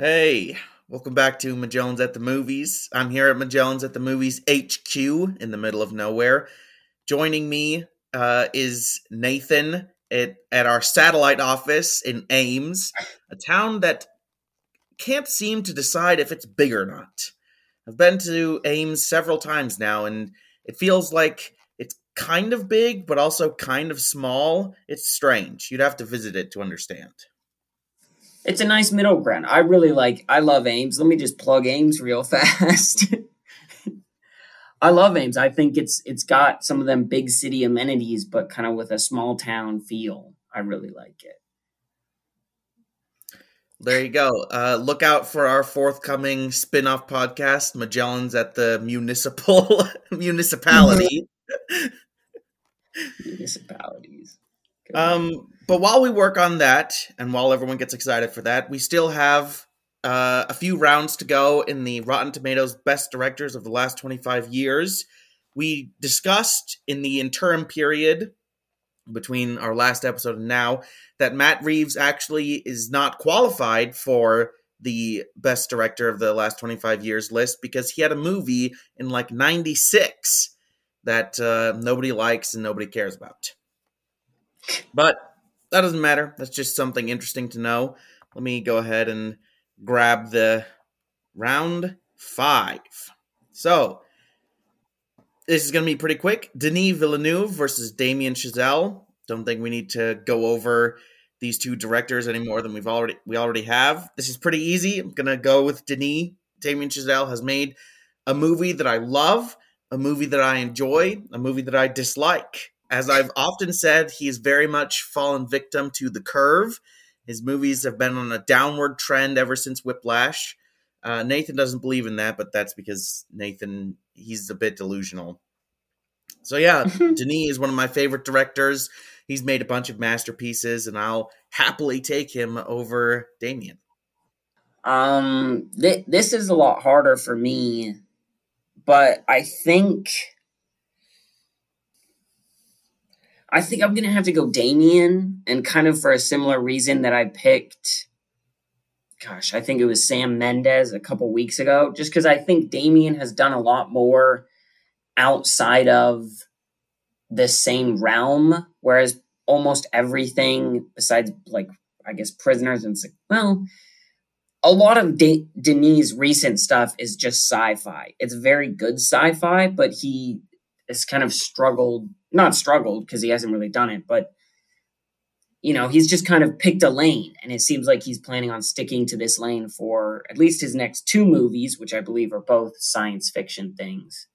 Hey, welcome back to Magellan's at the Movies. I'm here at Magellan's at the Movies HQ in the middle of nowhere. Joining me uh, is Nathan at, at our satellite office in Ames, a town that can't seem to decide if it's big or not. I've been to Ames several times now, and it feels like it's kind of big, but also kind of small. It's strange. You'd have to visit it to understand it's a nice middle ground. I really like. I love Ames. Let me just plug Ames real fast. I love Ames. I think it's it's got some of them big city amenities, but kind of with a small town feel. I really like it. There you go. Uh, look out for our forthcoming spin-off podcast, Magellan's at the municipal municipality. Municipalities. Um, but while we work on that, and while everyone gets excited for that, we still have uh, a few rounds to go in the Rotten Tomatoes Best Directors of the last 25 years. We discussed in the interim period between our last episode and now that Matt Reeves actually is not qualified for the best director of the last 25 years list because he had a movie in like 96 that uh, nobody likes and nobody cares about. But that doesn't matter. That's just something interesting to know. Let me go ahead and grab the round five. So, this is going to be pretty quick. Denis Villeneuve versus Damien Chazelle. Don't think we need to go over these two directors any more than we've already we already have. This is pretty easy. I'm gonna go with Denis. Damien Chazelle has made a movie that I love, a movie that I enjoy, a movie that I dislike. As I've often said, he's very much fallen victim to the curve. His movies have been on a downward trend ever since Whiplash. Uh, Nathan doesn't believe in that, but that's because Nathan he's a bit delusional. So yeah, Denis is one of my favorite directors. He's made a bunch of masterpieces, and I'll happily take him over Damien. Um, th- this is a lot harder for me, but I think I think I'm gonna have to go Damien, and kind of for a similar reason that I picked. Gosh, I think it was Sam Mendes a couple weeks ago, just because I think Damien has done a lot more outside of the same realm, whereas almost everything besides like I guess prisoners and well, a lot of De- Denis' recent stuff is just sci-fi. It's very good sci-fi, but he has kind of struggled not struggled because he hasn't really done it, but you know, he's just kind of picked a lane, and it seems like he's planning on sticking to this lane for at least his next two movies, which I believe are both science fiction things.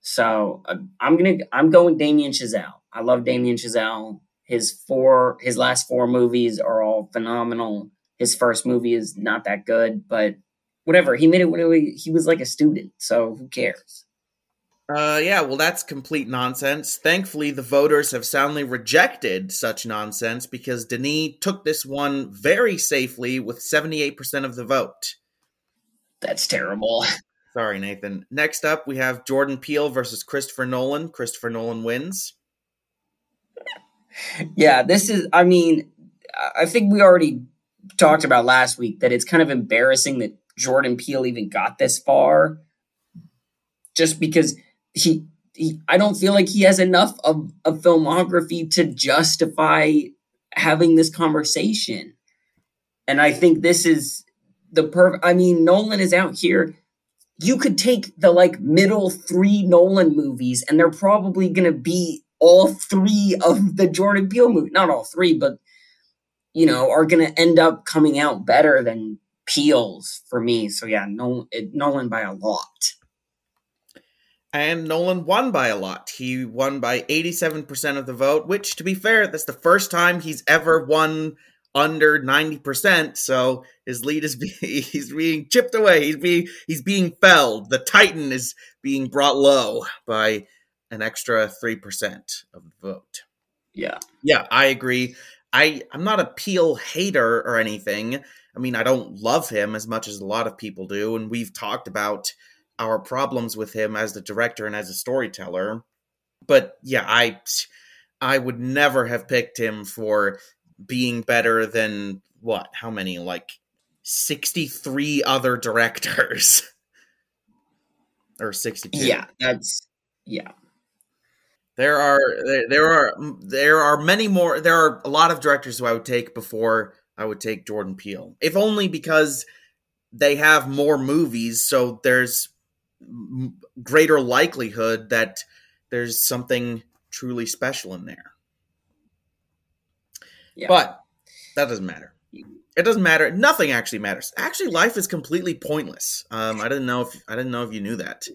So uh, I'm gonna I'm going Damien Chazelle. I love Damien Chazelle. His four his last four movies are all phenomenal. His first movie is not that good, but whatever. He made it when he was like a student, so who cares? Uh, yeah, well, that's complete nonsense. Thankfully, the voters have soundly rejected such nonsense because Denis took this one very safely with 78% of the vote. That's terrible. Sorry, Nathan. Next up, we have Jordan Peele versus Christopher Nolan. Christopher Nolan wins. yeah, this is, I mean, I think we already talked about last week that it's kind of embarrassing that Jordan Peele even got this far just because he, he I don't feel like he has enough of a filmography to justify having this conversation. And I think this is the perfect I mean Nolan is out here you could take the like middle 3 Nolan movies and they're probably going to be all 3 of the Jordan Peele movie not all 3 but you know are going to end up coming out better than Peele's for me. So yeah, Nolan, Nolan by a lot. And Nolan won by a lot. He won by 87% of the vote, which, to be fair, that's the first time he's ever won under 90%. So his lead is being, he's being chipped away. He's being, he's being felled. The Titan is being brought low by an extra 3% of the vote. Yeah. Yeah, I agree. I, I'm not a Peele hater or anything. I mean, I don't love him as much as a lot of people do. And we've talked about our problems with him as the director and as a storyteller. But yeah, I I would never have picked him for being better than what? How many? Like 63 other directors. or 62. Yeah, that's yeah. There are there are there are many more there are a lot of directors who I would take before I would take Jordan Peele. If only because they have more movies so there's greater likelihood that there's something truly special in there. Yeah. But that doesn't matter. It doesn't matter. Nothing actually matters. Actually, life is completely pointless. Um, I didn't know if I didn't know if you knew that.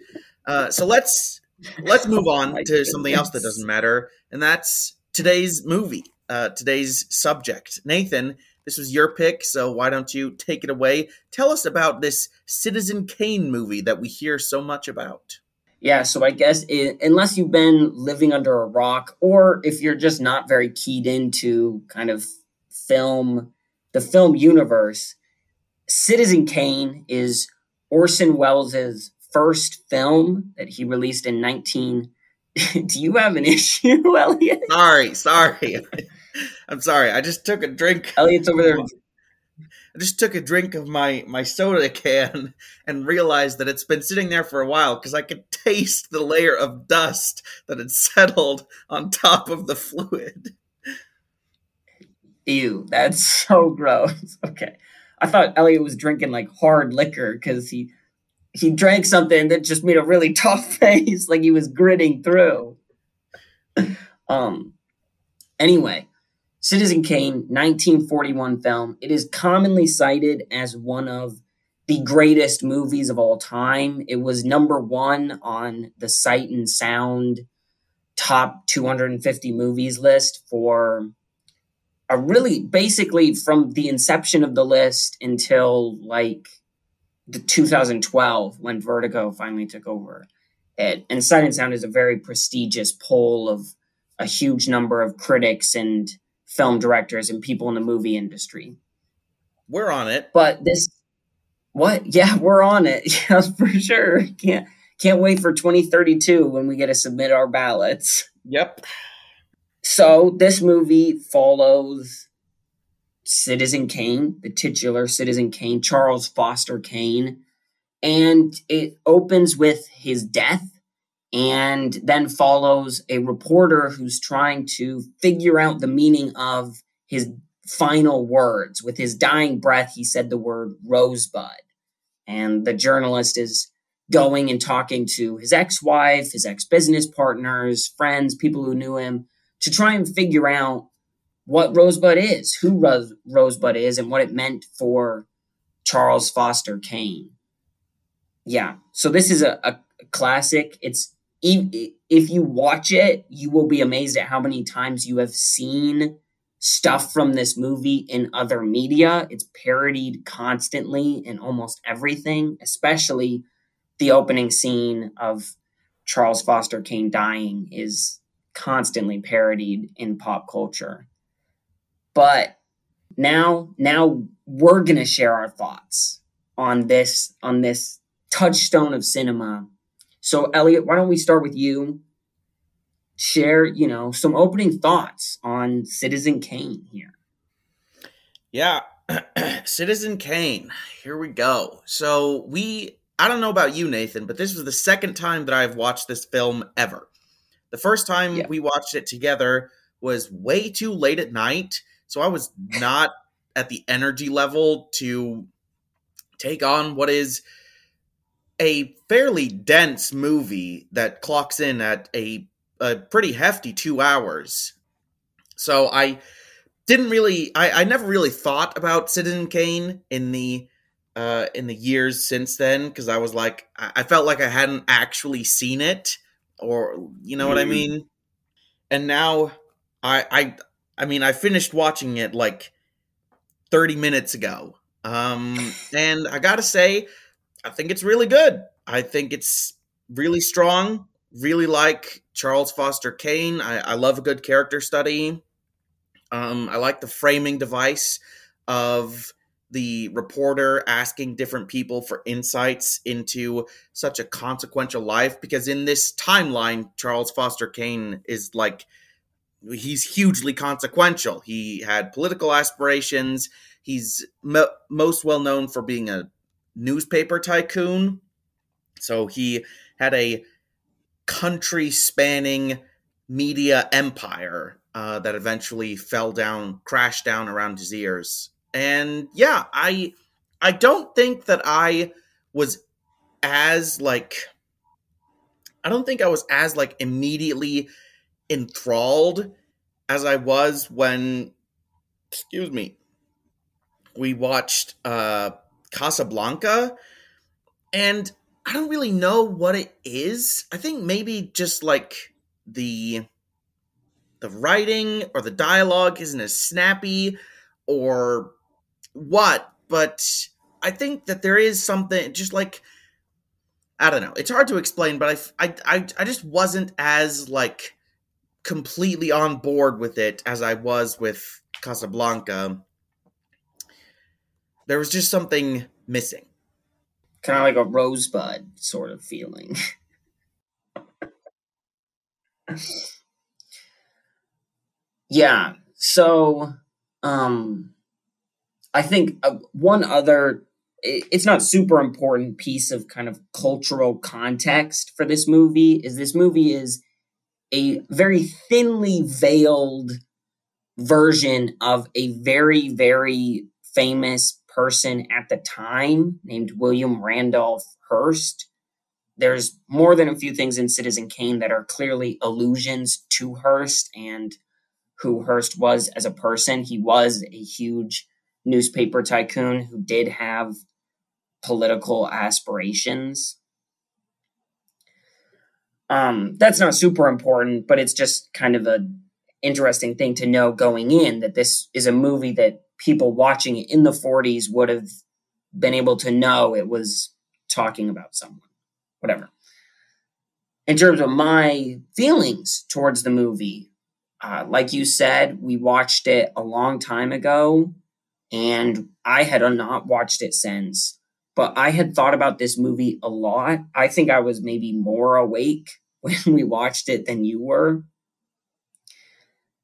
Uh, so let's let's move on to goodness. something else that doesn't matter, and that's today's movie. Uh, today's subject, Nathan. This was your pick, so why don't you take it away? Tell us about this Citizen Kane movie that we hear so much about. Yeah, so I guess it, unless you've been living under a rock, or if you're just not very keyed into kind of film, the film universe, Citizen Kane is Orson Welles' first film that he released in 19. Do you have an issue, Elliot? Sorry, sorry. I'm sorry. I just took a drink. Elliot's over there. I just took a drink of my my soda can and realized that it's been sitting there for a while because I could taste the layer of dust that had settled on top of the fluid. Ew, that's so gross. Okay. I thought Elliot was drinking like hard liquor because he he drank something that just made a really tough face, like he was gritting through. um anyway, Citizen Kane, 1941 film. It is commonly cited as one of the greatest movies of all time. It was number one on the Sight and Sound top 250 movies list for a really basically from the inception of the list until like the 2012 when Vertigo finally took over it. And Sight and Sound is a very prestigious poll of a huge number of critics and film directors and people in the movie industry. We're on it. But this what? Yeah, we're on it. Yeah, for sure. Can't can't wait for 2032 when we get to submit our ballots. Yep. So this movie follows Citizen Kane, the titular Citizen Kane, Charles Foster Kane, and it opens with his death and then follows a reporter who's trying to figure out the meaning of his final words. With his dying breath, he said the word rosebud. And the journalist is going and talking to his ex wife, his ex business partners, friends, people who knew him to try and figure out what Rosebud is, who Ros- Rosebud is, and what it meant for Charles Foster Kane. Yeah, so this is a, a classic. It's if you watch it, you will be amazed at how many times you have seen stuff from this movie in other media. It's parodied constantly in almost everything, especially the opening scene of Charles Foster Kane dying is constantly parodied in pop culture. But now now we're going to share our thoughts on this on this touchstone of cinema so, Elliot, why don't we start with you? Share, you know, some opening thoughts on Citizen Kane here. Yeah, Citizen Kane. Here we go. So, we, I don't know about you, Nathan, but this was the second time that I've watched this film ever. The first time yeah. we watched it together was way too late at night. So, I was not at the energy level to take on what is a fairly dense movie that clocks in at a, a pretty hefty two hours. So I didn't really, I, I never really thought about Citizen Kane in the uh, in the years since then because I was like, I-, I felt like I hadn't actually seen it, or you know mm. what I mm. mean. And now, I I I mean, I finished watching it like thirty minutes ago, um, and I gotta say, I think it's really good. I think it's really strong. Really like Charles Foster Kane. I, I love a good character study. Um, I like the framing device of the reporter asking different people for insights into such a consequential life because in this timeline charles foster kane is like he's hugely consequential he had political aspirations he's mo- most well known for being a newspaper tycoon. So he had a country spanning media empire uh, that eventually fell down crashed down around his ears. And yeah, I I don't think that I was as like I don't think I was as like immediately enthralled as I was when excuse me we watched uh Casablanca and I don't really know what it is. I think maybe just like the the writing or the dialogue isn't as snappy or what, but I think that there is something just like I don't know. It's hard to explain, but I, I, I, just wasn't as like completely on board with it as I was with Casablanca. There was just something missing. Kind of like a rosebud sort of feeling. yeah. So, um, I think uh, one other, it's not super important piece of kind of cultural context for this movie is this movie is a very thinly veiled version of a very, very famous person at the time named William Randolph Hearst. There's more than a few things in Citizen Kane that are clearly allusions to Hearst and who Hearst was as a person. He was a huge newspaper tycoon who did have political aspirations. Um, that's not super important, but it's just kind of a interesting thing to know going in that this is a movie that people watching in the 40s would have been able to know it was talking about someone. Whatever. In terms of my feelings towards the movie, uh, like you said, we watched it a long time ago and I had not watched it since. But I had thought about this movie a lot. I think I was maybe more awake when we watched it than you were.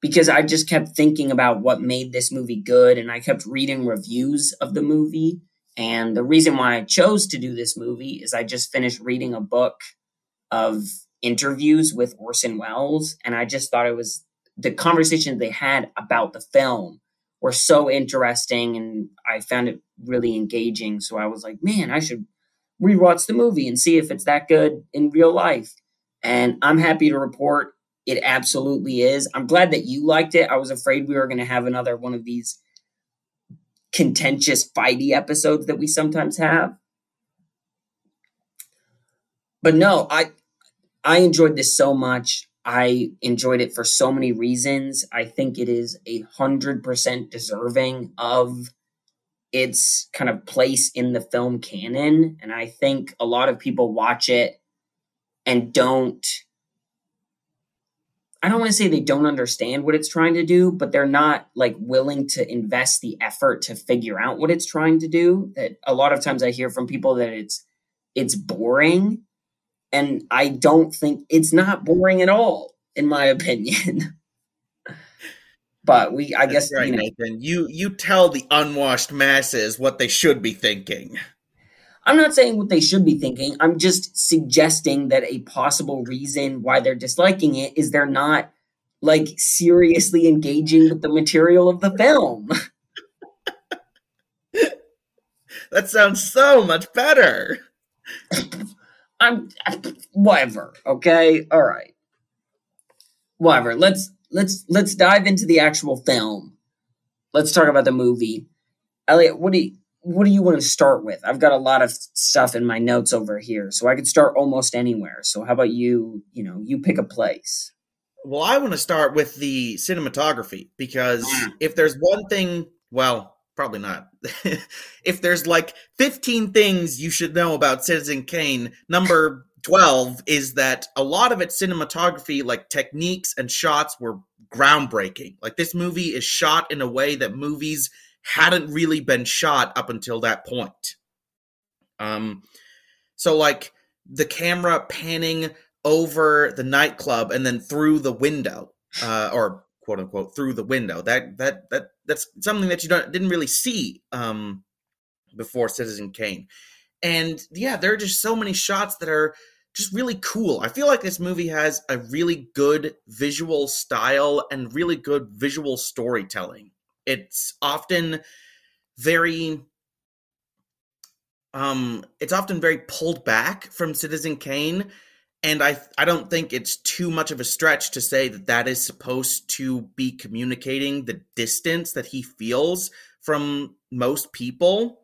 Because I just kept thinking about what made this movie good, and I kept reading reviews of the movie. And the reason why I chose to do this movie is I just finished reading a book of interviews with Orson Welles, and I just thought it was the conversation they had about the film were so interesting and I found it really engaging. So I was like, man, I should rewatch the movie and see if it's that good in real life. And I'm happy to report it absolutely is. I'm glad that you liked it. I was afraid we were going to have another one of these contentious, fighty episodes that we sometimes have. But no, I I enjoyed this so much. I enjoyed it for so many reasons. I think it is a hundred percent deserving of its kind of place in the film canon. And I think a lot of people watch it and don't I don't want to say they don't understand what it's trying to do, but they're not like willing to invest the effort to figure out what it's trying to do. That a lot of times I hear from people that it's it's boring and I don't think it's not boring at all, in my opinion. but we, I That's guess, right, you, know, Nathan. You you tell the unwashed masses what they should be thinking. I'm not saying what they should be thinking. I'm just suggesting that a possible reason why they're disliking it is they're not like seriously engaging with the material of the film. that sounds so much better. I'm whatever. Okay, all right, whatever. Let's let's let's dive into the actual film. Let's talk about the movie. Elliot, what do you what do you want to start with? I've got a lot of stuff in my notes over here, so I could start almost anywhere. So how about you, you know, you pick a place. Well, I want to start with the cinematography because mm. if there's one thing, well, probably not. if there's like 15 things you should know about Citizen Kane, number 12 is that a lot of its cinematography, like techniques and shots, were groundbreaking. Like this movie is shot in a way that movies hadn't really been shot up until that point. Um, so like the camera panning over the nightclub and then through the window, uh, or quote unquote through the window. That that that that's something that you don't didn't really see um, before Citizen Kane. And yeah, there are just so many shots that are just really cool. I feel like this movie has a really good visual style and really good visual storytelling. It's often very um it's often very pulled back from Citizen Kane and I I don't think it's too much of a stretch to say that that is supposed to be communicating the distance that he feels from most people.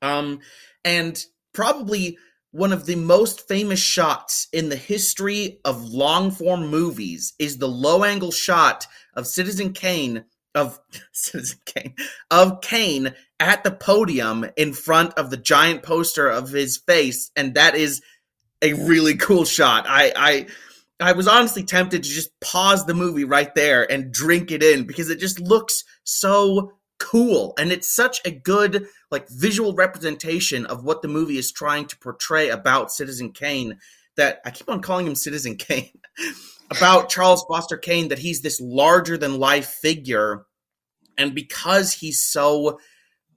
Um and probably one of the most famous shots in the history of long form movies is the low angle shot of Citizen Kane of Citizen Kane of Kane at the podium in front of the giant poster of his face, and that is a really cool shot. I I I was honestly tempted to just pause the movie right there and drink it in because it just looks so cool and it's such a good like visual representation of what the movie is trying to portray about Citizen Kane that I keep on calling him Citizen Kane about Charles Foster Kane that he's this larger than life figure. And because he's so,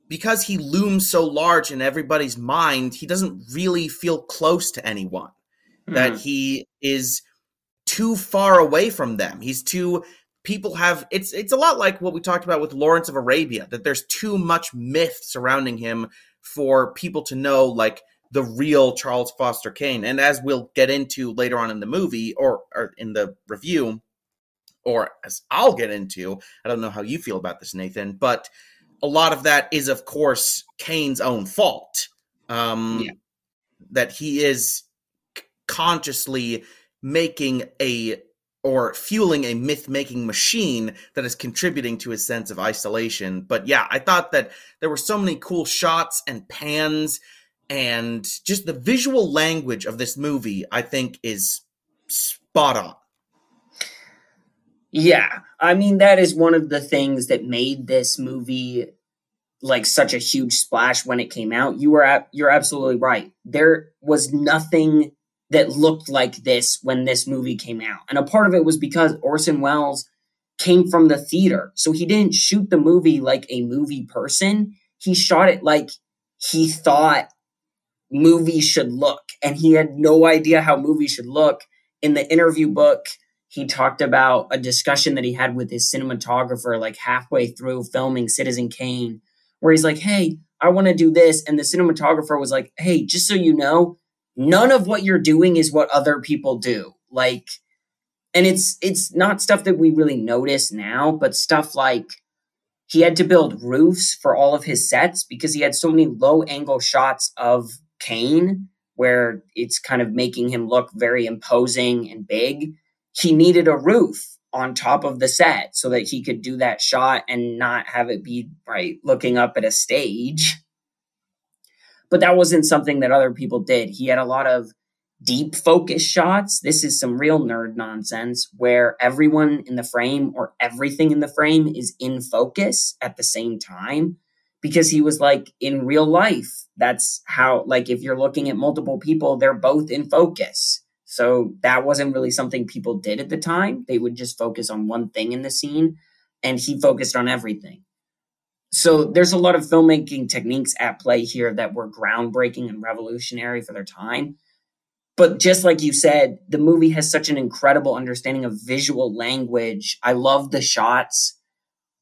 because he looms so large in everybody's mind, he doesn't really feel close to anyone. Mm-hmm. That he is too far away from them. He's too, people have, it's, it's a lot like what we talked about with Lawrence of Arabia, that there's too much myth surrounding him for people to know, like, the real Charles Foster Kane. And as we'll get into later on in the movie or, or in the review, or as I'll get into, I don't know how you feel about this, Nathan, but a lot of that is, of course, Kane's own fault. Um, yeah. That he is consciously making a or fueling a myth making machine that is contributing to his sense of isolation. But yeah, I thought that there were so many cool shots and pans and just the visual language of this movie i think is spot on yeah. I mean that is one of the things that made this movie like such a huge splash when it came out. You were you're absolutely right. There was nothing that looked like this when this movie came out. And a part of it was because orson welles came from the theater. So he didn't shoot the movie like a movie person. He shot it like he thought movies should look. And he had no idea how movies should look. In the interview book, he talked about a discussion that he had with his cinematographer, like halfway through filming Citizen Kane, where he's like, Hey, I want to do this. And the cinematographer was like, Hey, just so you know, none of what you're doing is what other people do. Like, and it's it's not stuff that we really notice now, but stuff like he had to build roofs for all of his sets because he had so many low angle shots of Kane, where it's kind of making him look very imposing and big, he needed a roof on top of the set so that he could do that shot and not have it be right looking up at a stage. But that wasn't something that other people did. He had a lot of deep focus shots. This is some real nerd nonsense where everyone in the frame or everything in the frame is in focus at the same time because he was like in real life that's how like if you're looking at multiple people they're both in focus so that wasn't really something people did at the time. They would just focus on one thing in the scene and he focused on everything. So there's a lot of filmmaking techniques at play here that were groundbreaking and revolutionary for their time. But just like you said the movie has such an incredible understanding of visual language. I love the shots.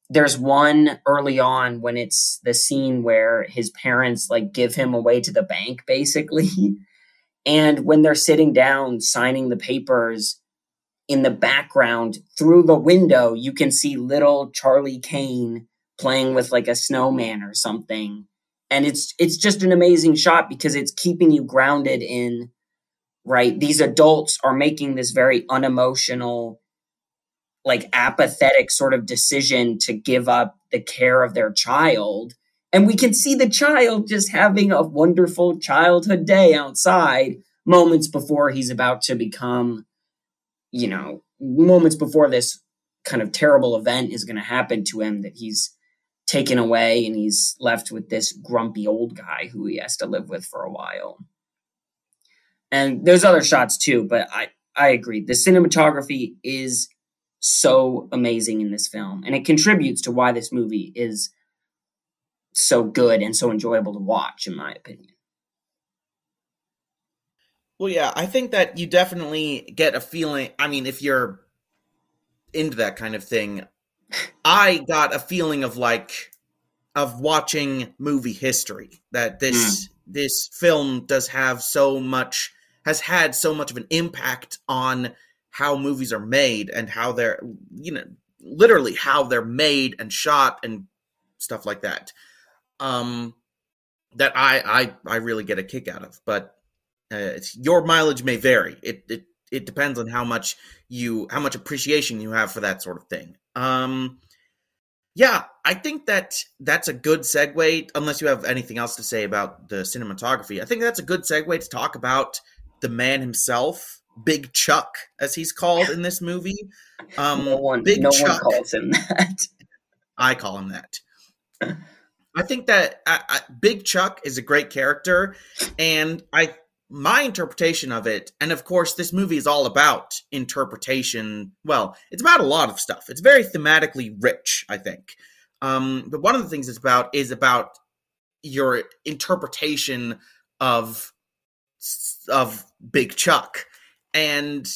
There's one early on when it's the scene where his parents like give him away to the bank basically and when they're sitting down signing the papers in the background through the window you can see little charlie kane playing with like a snowman or something. And it's it's just an amazing shot because it's keeping you grounded in right these adults are making this very unemotional like apathetic sort of decision to give up the care of their child and we can see the child just having a wonderful childhood day outside moments before he's about to become you know moments before this kind of terrible event is going to happen to him that he's taken away and he's left with this grumpy old guy who he has to live with for a while. And there's other shots too, but I I agree. The cinematography is so amazing in this film and it contributes to why this movie is so good and so enjoyable to watch in my opinion. Well, yeah, I think that you definitely get a feeling. I mean, if you're into that kind of thing, I got a feeling of like of watching movie history that this mm. this film does have so much has had so much of an impact on how movies are made and how they're you know literally how they're made and shot and stuff like that um that i i i really get a kick out of but uh, your mileage may vary it it it depends on how much you how much appreciation you have for that sort of thing um, yeah, I think that that's a good segue. Unless you have anything else to say about the cinematography, I think that's a good segue to talk about the man himself, Big Chuck, as he's called in this movie. Um, no one, Big no Chuck, one calls him that. I call him that. I think that Big Chuck is a great character, and I my interpretation of it, and of course, this movie is all about interpretation. Well, it's about a lot of stuff. It's very thematically rich, I think. Um, but one of the things it's about is about your interpretation of of Big Chuck, and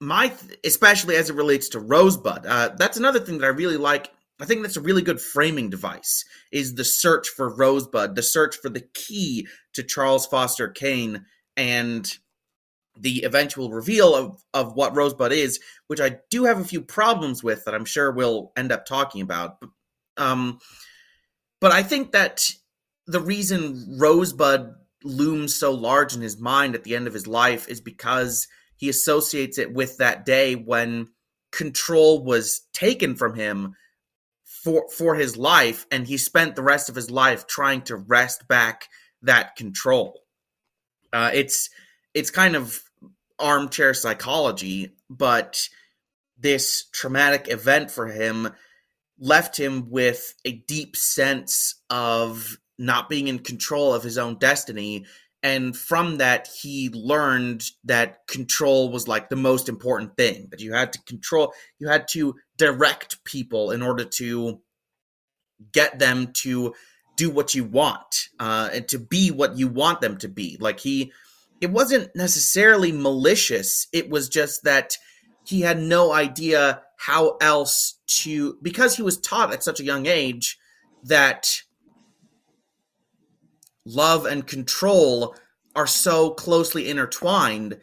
my especially as it relates to Rosebud. Uh, that's another thing that I really like. I think that's a really good framing device. Is the search for Rosebud, the search for the key to Charles Foster Kane and the eventual reveal of, of what Rosebud is, which I do have a few problems with that I'm sure we'll end up talking about. Um, but I think that the reason Rosebud looms so large in his mind at the end of his life is because he associates it with that day when control was taken from him for for his life and he spent the rest of his life trying to wrest back that control uh, it's it's kind of armchair psychology, but this traumatic event for him left him with a deep sense of not being in control of his own destiny. And from that, he learned that control was like the most important thing, that you had to control, you had to direct people in order to get them to do what you want uh, and to be what you want them to be. Like he, it wasn't necessarily malicious. It was just that he had no idea how else to, because he was taught at such a young age that love and control are so closely intertwined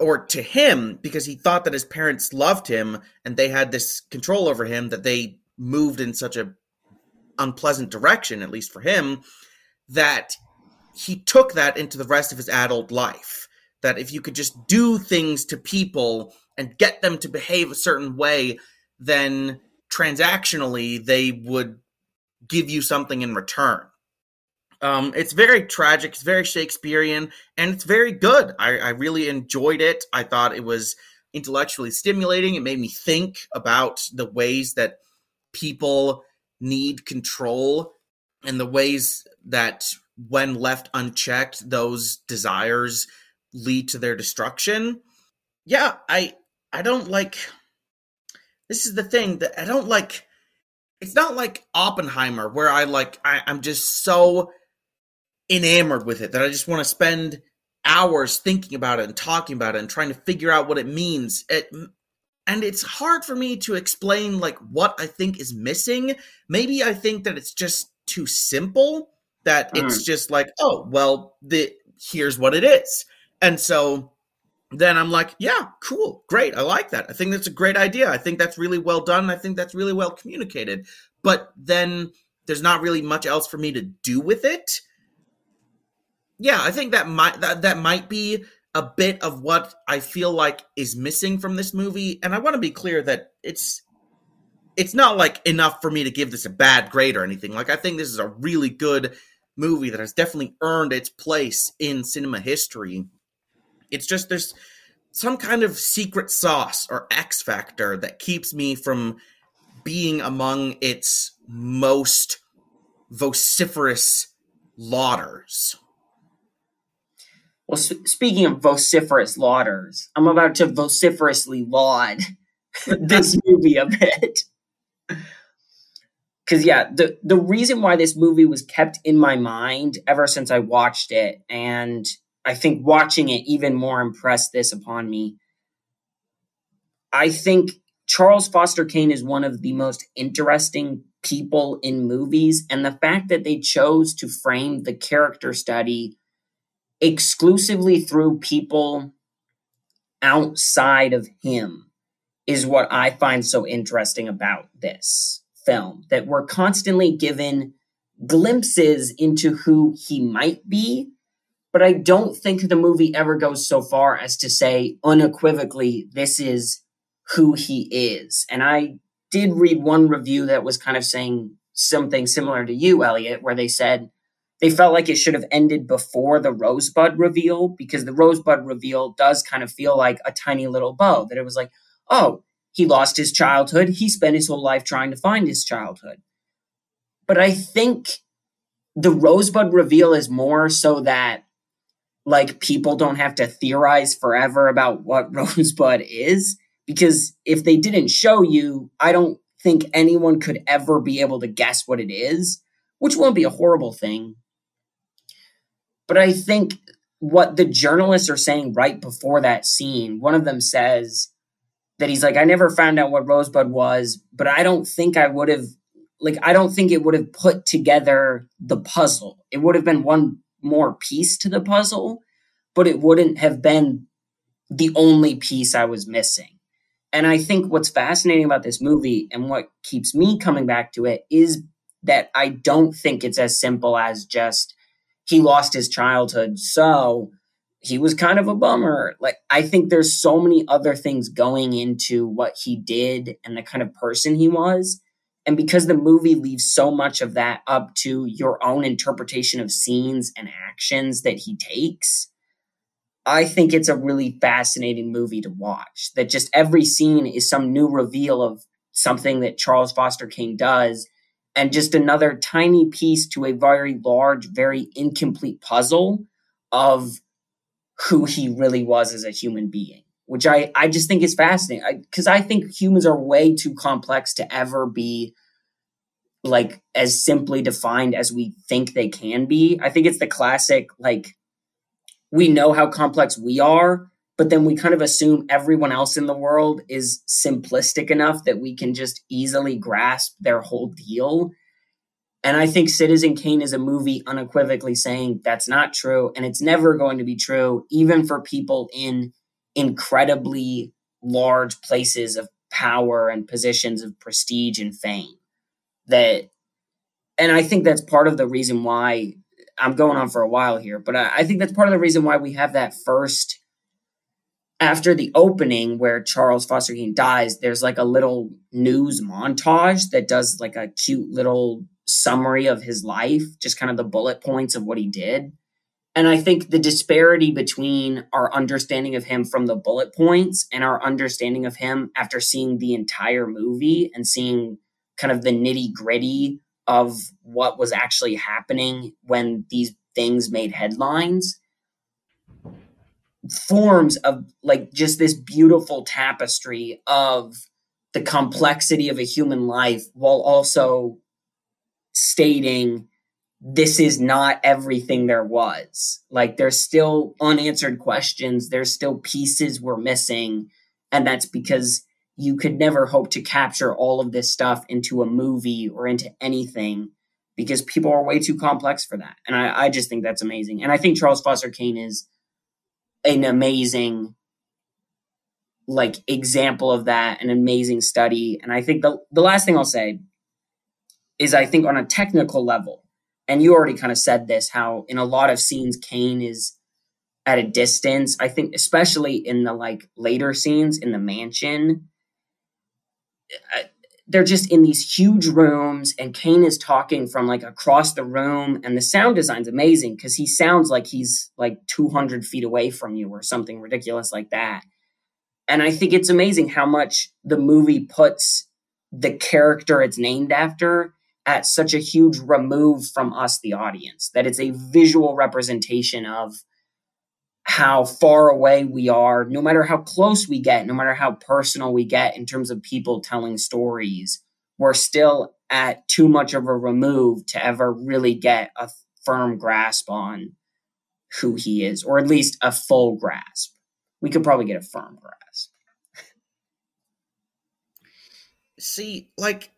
or to him because he thought that his parents loved him and they had this control over him that they moved in such a unpleasant direction, at least for him, that he took that into the rest of his adult life. That if you could just do things to people and get them to behave a certain way, then transactionally they would give you something in return. Um, it's very tragic, it's very Shakespearean, and it's very good. I, I really enjoyed it. I thought it was intellectually stimulating. It made me think about the ways that people need control and the ways that when left unchecked those desires lead to their destruction yeah i i don't like this is the thing that i don't like it's not like oppenheimer where i like I, i'm just so enamored with it that i just want to spend hours thinking about it and talking about it and trying to figure out what it means it and it's hard for me to explain like what I think is missing. Maybe I think that it's just too simple that mm. it's just like, oh, well, the here's what it is. And so then I'm like, yeah, cool, great. I like that. I think that's a great idea. I think that's really well done. I think that's really well communicated. But then there's not really much else for me to do with it. Yeah, I think that might that, that might be a bit of what I feel like is missing from this movie. And I want to be clear that it's it's not like enough for me to give this a bad grade or anything. Like I think this is a really good movie that has definitely earned its place in cinema history. It's just there's some kind of secret sauce or X factor that keeps me from being among its most vociferous lauders. Well, speaking of vociferous lauders, I'm about to vociferously laud this movie a bit. Because yeah, the the reason why this movie was kept in my mind ever since I watched it, and I think watching it even more impressed this upon me. I think Charles Foster Kane is one of the most interesting people in movies, and the fact that they chose to frame the character study exclusively through people outside of him is what I find so interesting about this film that we're constantly given glimpses into who he might be but I don't think the movie ever goes so far as to say unequivocally this is who he is. And I did read one review that was kind of saying something similar to you, Elliot, where they said they felt like it should have ended before the Rosebud reveal because the Rosebud reveal does kind of feel like a tiny little bow that it was like, oh, he lost his childhood. He spent his whole life trying to find his childhood. But I think the Rosebud reveal is more so that like people don't have to theorize forever about what Rosebud is because if they didn't show you, I don't think anyone could ever be able to guess what it is, which won't be a horrible thing. But I think what the journalists are saying right before that scene, one of them says that he's like, I never found out what Rosebud was, but I don't think I would have, like, I don't think it would have put together the puzzle. It would have been one more piece to the puzzle, but it wouldn't have been the only piece I was missing. And I think what's fascinating about this movie and what keeps me coming back to it is that I don't think it's as simple as just he lost his childhood, so he was kind of a bummer. Like, I think there's so many other things going into what he did and the kind of person he was. And because the movie leaves so much of that up to your own interpretation of scenes and actions that he takes, I think it's a really fascinating movie to watch. That just every scene is some new reveal of something that Charles Foster Kane does, and just another tiny piece to a very large, very incomplete puzzle of who he really was as a human being, which I, I just think is fascinating. Because I, I think humans are way too complex to ever be like as simply defined as we think they can be. I think it's the classic, like, we know how complex we are, but then we kind of assume everyone else in the world is simplistic enough that we can just easily grasp their whole deal. And I think Citizen Kane is a movie unequivocally saying that's not true. And it's never going to be true, even for people in incredibly large places of power and positions of prestige and fame. That, and I think that's part of the reason why I'm going on for a while here, but I, I think that's part of the reason why we have that first after the opening where Charles Foster Kane dies, there's like a little news montage that does like a cute little summary of his life, just kind of the bullet points of what he did. And I think the disparity between our understanding of him from the bullet points and our understanding of him after seeing the entire movie and seeing kind of the nitty gritty of what was actually happening when these things made headlines forms of like just this beautiful tapestry of the complexity of a human life while also stating this is not everything there was like there's still unanswered questions there's still pieces we're missing and that's because you could never hope to capture all of this stuff into a movie or into anything because people are way too complex for that. And I, I just think that's amazing. And I think Charles Foster Kane is an amazing like example of that, an amazing study. And I think the the last thing I'll say is I think on a technical level, and you already kind of said this, how in a lot of scenes Kane is at a distance. I think especially in the like later scenes in the mansion, uh, they're just in these huge rooms and Kane is talking from like across the room and the sound design's amazing because he sounds like he's like 200 feet away from you or something ridiculous like that. And I think it's amazing how much the movie puts the character it's named after at such a huge remove from us, the audience, that it's a visual representation of how far away we are, no matter how close we get, no matter how personal we get in terms of people telling stories, we're still at too much of a remove to ever really get a firm grasp on who he is, or at least a full grasp. We could probably get a firm grasp. See, like,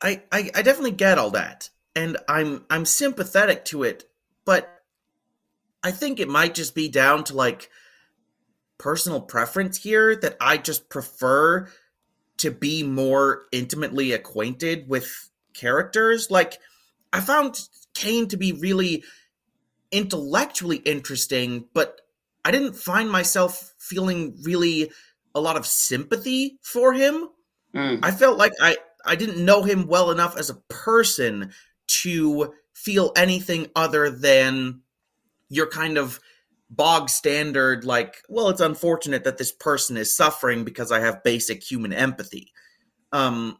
I, I, I definitely get all that, and I'm I'm sympathetic to it, but I think it might just be down to like personal preference here that I just prefer to be more intimately acquainted with characters. Like, I found Kane to be really intellectually interesting, but I didn't find myself feeling really a lot of sympathy for him. Mm. I felt like I I didn't know him well enough as a person to feel anything other than your kind of bog standard like well it's unfortunate that this person is suffering because i have basic human empathy. Um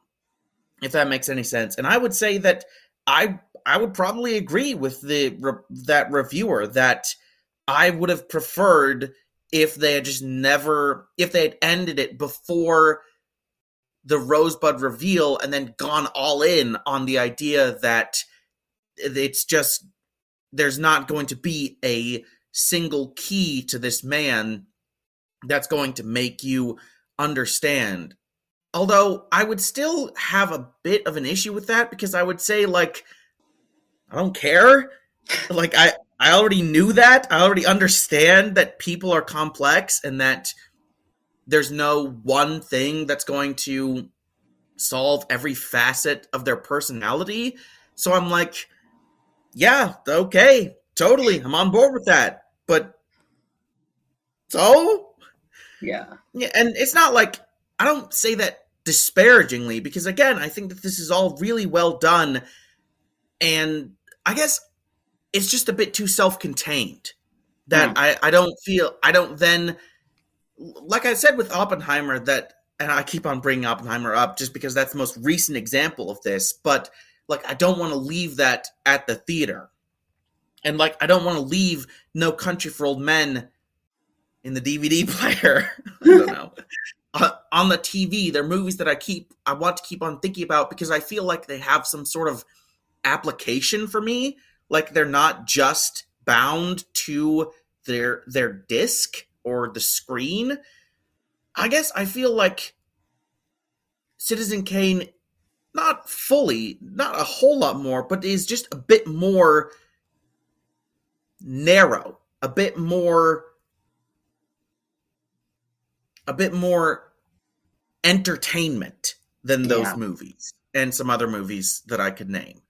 if that makes any sense. And i would say that i i would probably agree with the that reviewer that i would have preferred if they had just never if they had ended it before the rosebud reveal and then gone all in on the idea that it's just there's not going to be a single key to this man that's going to make you understand. Although I would still have a bit of an issue with that because I would say like I don't care. like I I already knew that. I already understand that people are complex and that there's no one thing that's going to solve every facet of their personality. So I'm like yeah, okay, totally, I'm on board with that. But so, yeah, yeah, and it's not like I don't say that disparagingly because again, I think that this is all really well done, and I guess it's just a bit too self-contained that mm. I I don't feel I don't then like I said with Oppenheimer that and I keep on bringing Oppenheimer up just because that's the most recent example of this, but like I don't want to leave that at the theater. And like I don't want to leave No Country for Old Men in the DVD player. I don't know. uh, on the TV, they're movies that I keep I want to keep on thinking about because I feel like they have some sort of application for me. Like they're not just bound to their their disc or the screen. I guess I feel like Citizen Kane not fully, not a whole lot more, but is just a bit more narrow, a bit more a bit more entertainment than those yeah. movies and some other movies that I could name.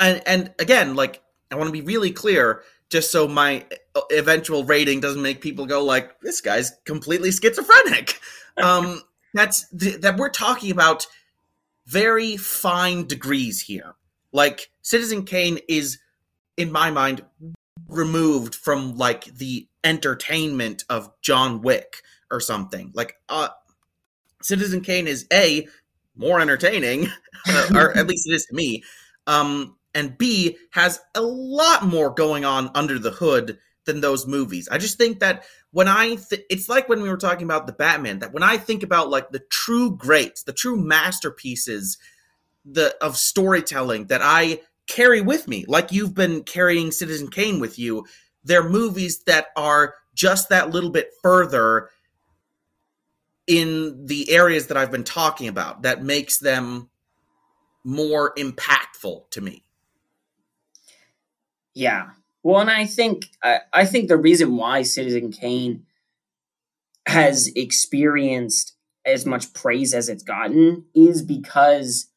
And and again, like I want to be really clear just so my eventual rating doesn't make people go like this guy's completely schizophrenic. Um that's th- that we're talking about very fine degrees here. Like Citizen Kane is, in my mind, removed from like the entertainment of John Wick or something. Like, uh, Citizen Kane is a more entertaining, or at least it is to me. Um, and B has a lot more going on under the hood than those movies. I just think that when I th- it's like when we were talking about the Batman that when I think about like the true greats, the true masterpieces the of storytelling that I carry with me, like you've been carrying Citizen Kane with you, they're movies that are just that little bit further in the areas that I've been talking about that makes them more impactful to me. Yeah, well, and I think I, I think the reason why Citizen Kane has experienced as much praise as it's gotten is because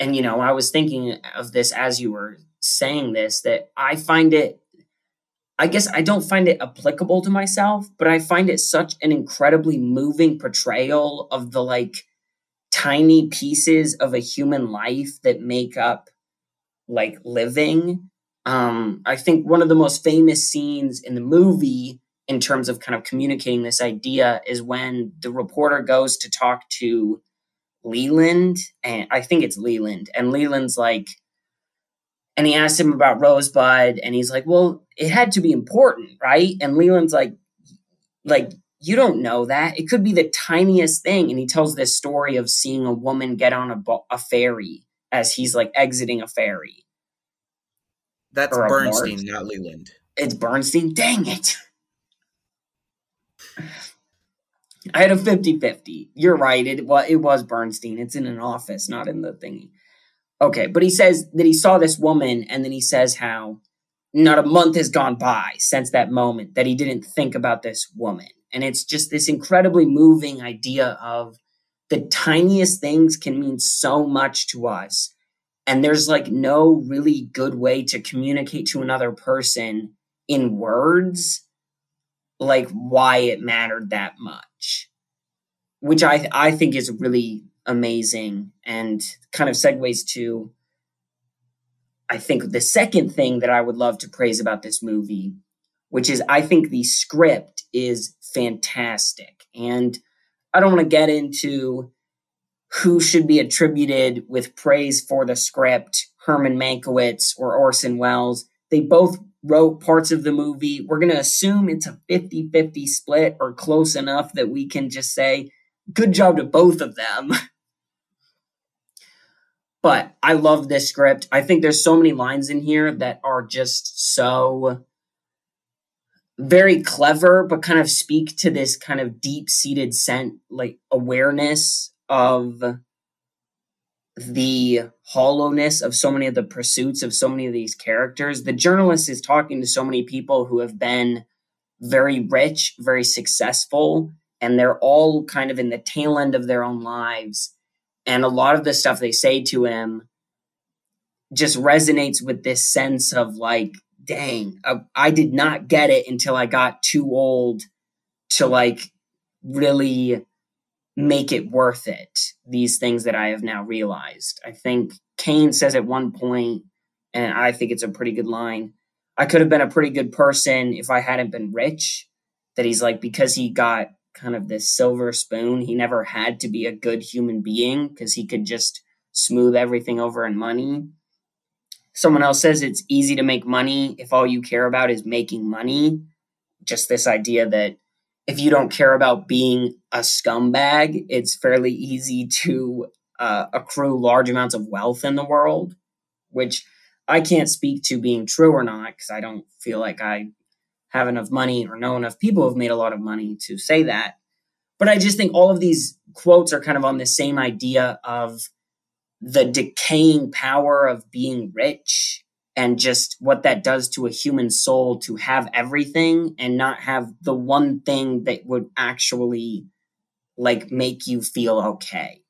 and you know, I was thinking of this as you were saying this that I find it I guess I don't find it applicable to myself, but I find it such an incredibly moving portrayal of the like tiny pieces of a human life that make up like living. Um, I think one of the most famous scenes in the movie, in terms of kind of communicating this idea, is when the reporter goes to talk to Leland, and I think it's Leland, and Leland's like, and he asked him about Rosebud, and he's like, "Well, it had to be important, right?" And Leland's like, "Like you don't know that. It could be the tiniest thing." And he tells this story of seeing a woman get on a, bo- a ferry as he's like exiting a ferry. That's Bernstein, not Leland. It's Bernstein. Dang it. I had a 50-50. You're right. It well, it was Bernstein. It's in an office, not in the thingy. Okay, but he says that he saw this woman, and then he says how not a month has gone by since that moment that he didn't think about this woman. And it's just this incredibly moving idea of the tiniest things can mean so much to us. And there's like no really good way to communicate to another person in words like why it mattered that much. Which I I think is really amazing and kind of segues to I think the second thing that I would love to praise about this movie, which is I think the script is fantastic. And I don't want to get into who should be attributed with praise for the script, Herman Mankiewicz or Orson Welles. They both wrote parts of the movie. We're going to assume it's a 50 50 split or close enough that we can just say, good job to both of them. But I love this script. I think there's so many lines in here that are just so very clever, but kind of speak to this kind of deep seated scent, like awareness of the hollowness of so many of the pursuits of so many of these characters. The journalist is talking to so many people who have been very rich, very successful, and they're all kind of in the tail end of their own lives and a lot of the stuff they say to him just resonates with this sense of like, dang, I did not get it until I got too old to like really make it worth it. These things that I have now realized. I think Kane says at one point, and I think it's a pretty good line. I could have been a pretty good person if I hadn't been rich. That he's like, because he got kind of this silver spoon. He never had to be a good human being because he could just smooth everything over in money. Someone else says it's easy to make money if all you care about is making money. Just this idea that if you don't care about being a scumbag, it's fairly easy to uh, accrue large amounts of wealth in the world, which I can't speak to being true or not because I don't feel like I have enough money or know enough people who have made a lot of money to say that. But I just think all of these quotes are kind of on the same idea of the decaying power of being rich and just what that does to a human soul to have everything and not have the one thing that would actually like make you feel okay.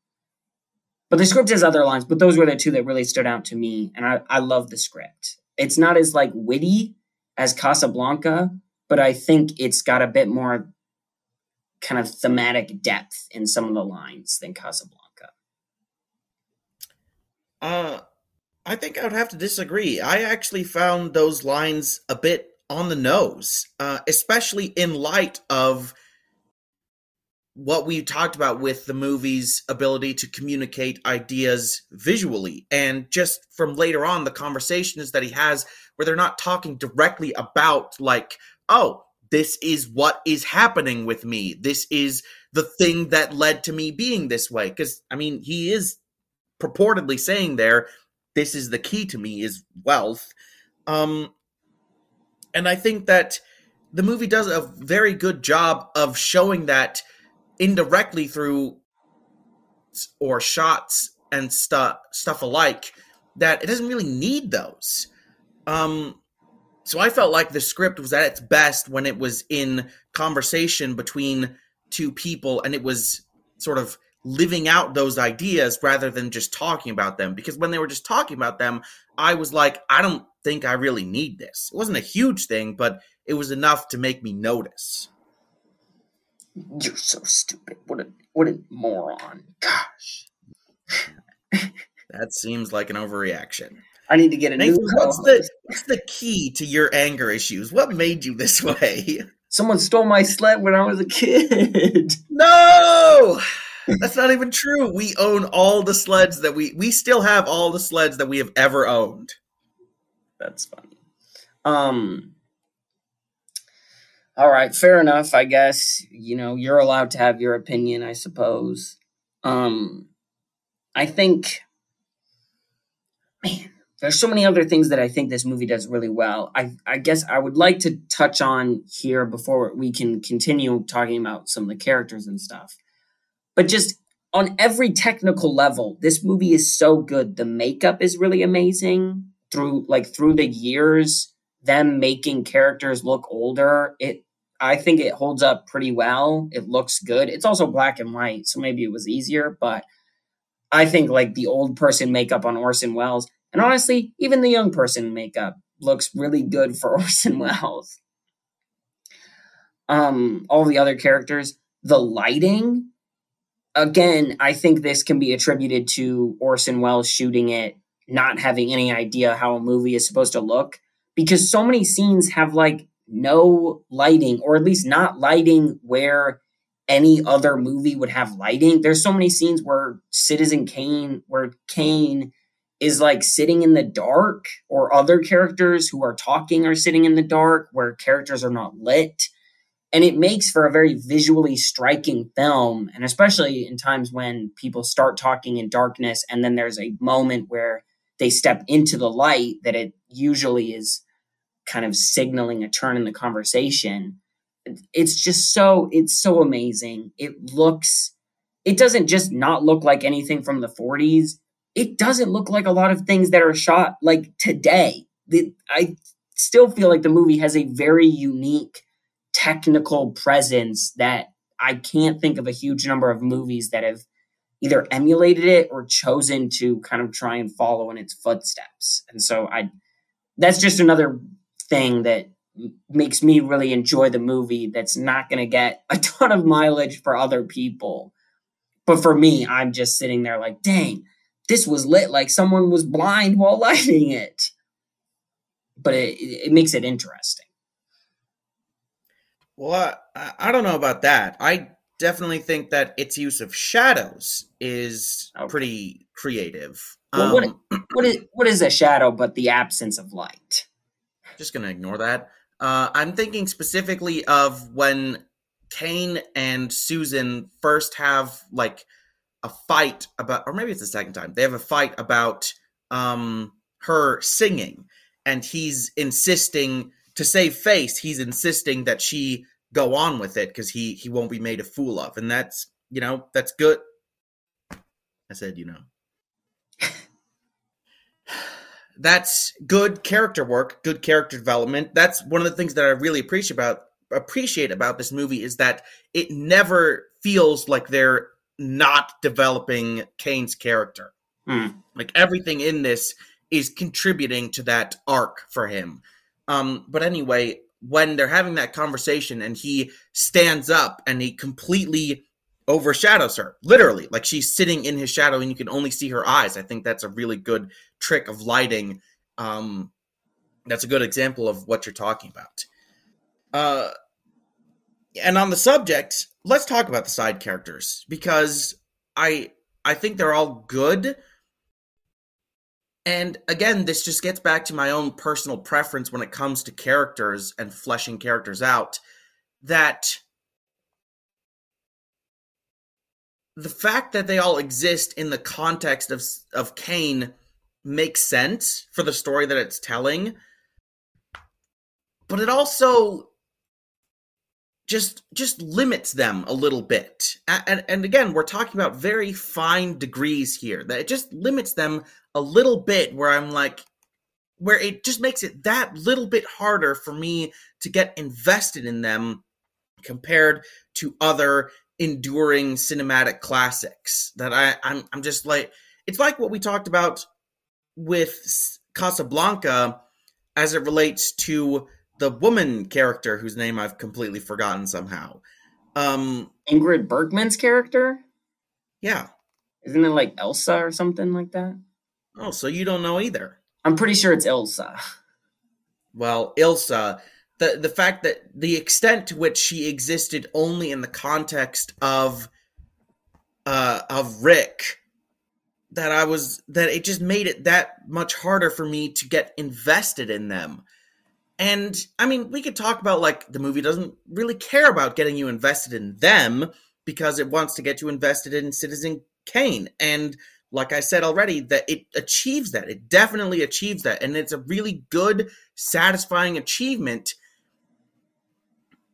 But the script has other lines, but those were the two that really stood out to me. And I, I love the script. It's not as like witty as Casablanca, but I think it's got a bit more kind of thematic depth in some of the lines than Casablanca. Uh, I think I would have to disagree. I actually found those lines a bit on the nose, uh, especially in light of what we talked about with the movie's ability to communicate ideas visually. And just from later on, the conversations that he has where they're not talking directly about, like, oh, this is what is happening with me. This is the thing that led to me being this way. Because, I mean, he is purportedly saying there, this is the key to me is wealth. Um, and I think that the movie does a very good job of showing that indirectly through or shots and stuff stuff alike that it doesn't really need those. Um, so I felt like the script was at its best when it was in conversation between two people and it was sort of living out those ideas rather than just talking about them. Because when they were just talking about them, I was like, I don't think I really need this. It wasn't a huge thing, but it was enough to make me notice. You're so stupid. What a what a moron. Gosh. that seems like an overreaction. I need to get a Nathan, new. What's the what's the key to your anger issues? What made you this way? Someone stole my sled when I was a kid. No, that's not even true. We own all the sleds that we we still have all the sleds that we have ever owned. That's funny. Um. All right, fair enough. I guess you know you're allowed to have your opinion. I suppose. Um, I think, man, there's so many other things that I think this movie does really well. I I guess I would like to touch on here before we can continue talking about some of the characters and stuff. But just on every technical level, this movie is so good. The makeup is really amazing through like through the years them making characters look older. It I think it holds up pretty well. It looks good. It's also black and white, so maybe it was easier, but I think like the old person makeup on Orson Welles and honestly, even the young person makeup looks really good for Orson Welles. Um, all the other characters, the lighting, again, I think this can be attributed to Orson Welles shooting it, not having any idea how a movie is supposed to look, because so many scenes have like no lighting, or at least not lighting where any other movie would have lighting. There's so many scenes where Citizen Kane, where Kane is like sitting in the dark, or other characters who are talking are sitting in the dark, where characters are not lit. And it makes for a very visually striking film. And especially in times when people start talking in darkness, and then there's a moment where they step into the light, that it usually is kind of signaling a turn in the conversation. It's just so, it's so amazing. It looks, it doesn't just not look like anything from the 40s it doesn't look like a lot of things that are shot like today. I still feel like the movie has a very unique technical presence that I can't think of a huge number of movies that have either emulated it or chosen to kind of try and follow in its footsteps. And so I that's just another thing that makes me really enjoy the movie that's not going to get a ton of mileage for other people. But for me, I'm just sitting there like, dang, this was lit like someone was blind while lighting it. But it, it makes it interesting. Well, I, I don't know about that. I definitely think that its use of shadows is okay. pretty creative. Well, what, um, what is what is a shadow but the absence of light? Just gonna ignore that. Uh, I'm thinking specifically of when Kane and Susan first have like a fight about, or maybe it's the second time, they have a fight about um, her singing, and he's insisting to save face. He's insisting that she go on with it because he he won't be made a fool of, and that's you know that's good. I said you know. that's good character work, good character development. That's one of the things that I really appreciate about appreciate about this movie is that it never feels like they're not developing Kane's character. Mm. Like everything in this is contributing to that arc for him. Um, but anyway, when they're having that conversation and he stands up and he completely overshadows her, literally, like she's sitting in his shadow and you can only see her eyes. I think that's a really good trick of lighting. Um, that's a good example of what you're talking about. Uh, and on the subject, let's talk about the side characters because I I think they're all good. And again, this just gets back to my own personal preference when it comes to characters and fleshing characters out that the fact that they all exist in the context of of Kane makes sense for the story that it's telling but it also just just limits them a little bit. And, and again we're talking about very fine degrees here that it just limits them a little bit where i'm like where it just makes it that little bit harder for me to get invested in them compared to other enduring cinematic classics that I I'm I'm just like it's like what we talked about with Casablanca as it relates to the woman character whose name I've completely forgotten somehow. Um Ingrid Bergman's character? Yeah. Isn't it like Elsa or something like that? Oh, so you don't know either. I'm pretty sure it's Elsa. Well, Ilsa, the the fact that the extent to which she existed only in the context of uh of Rick that I was that it just made it that much harder for me to get invested in them. And I mean, we could talk about like the movie doesn't really care about getting you invested in them because it wants to get you invested in Citizen Kane. And like I said already, that it achieves that. It definitely achieves that. And it's a really good, satisfying achievement.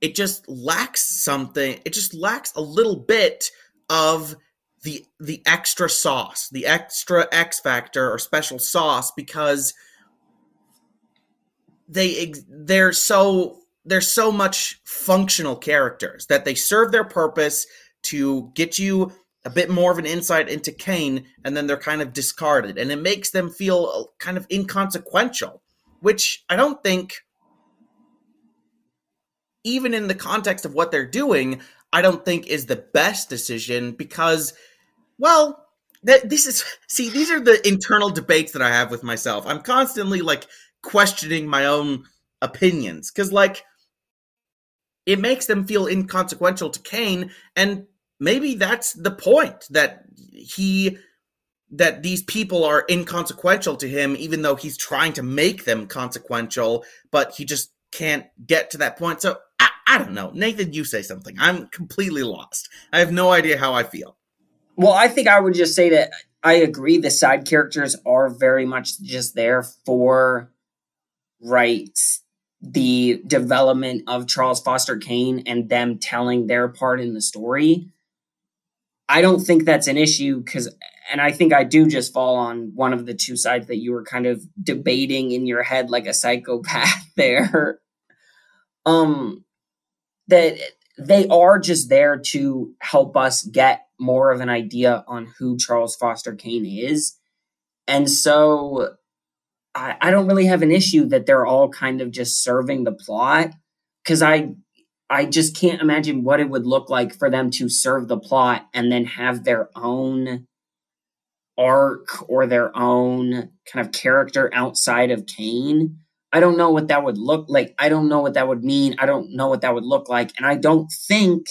It just lacks something. It just lacks a little bit of the the extra sauce, the extra X factor or special sauce because they they're so they're so much functional characters that they serve their purpose to get you a bit more of an insight into Kane, and then they're kind of discarded, and it makes them feel uh, kind of inconsequential, which I don't think, even in the context of what they're doing, I don't think is the best decision because, well, that this is see these are the internal debates that I have with myself. I'm constantly like questioning my own opinions. Because like it makes them feel inconsequential to Kane and maybe that's the point that he that these people are inconsequential to him even though he's trying to make them consequential but he just can't get to that point. So I, I, don't know. Nathan you say something. I'm completely lost. I have no idea how i feel. Well i think i would just say that i agree the side characters are very much just there for right the development of charles foster kane and them telling their part in the story I don't think that's an issue because, and I think I do just fall on one of the two sides that you were kind of debating in your head like a psychopath there. um, that they are just there to help us get more of an idea on who Charles Foster Kane is. And so I, I don't really have an issue that they're all kind of just serving the plot because I I just can't imagine what it would look like for them to serve the plot and then have their own arc or their own kind of character outside of Kane. I don't know what that would look like. I don't know what that would mean. I don't know what that would look like. And I don't think,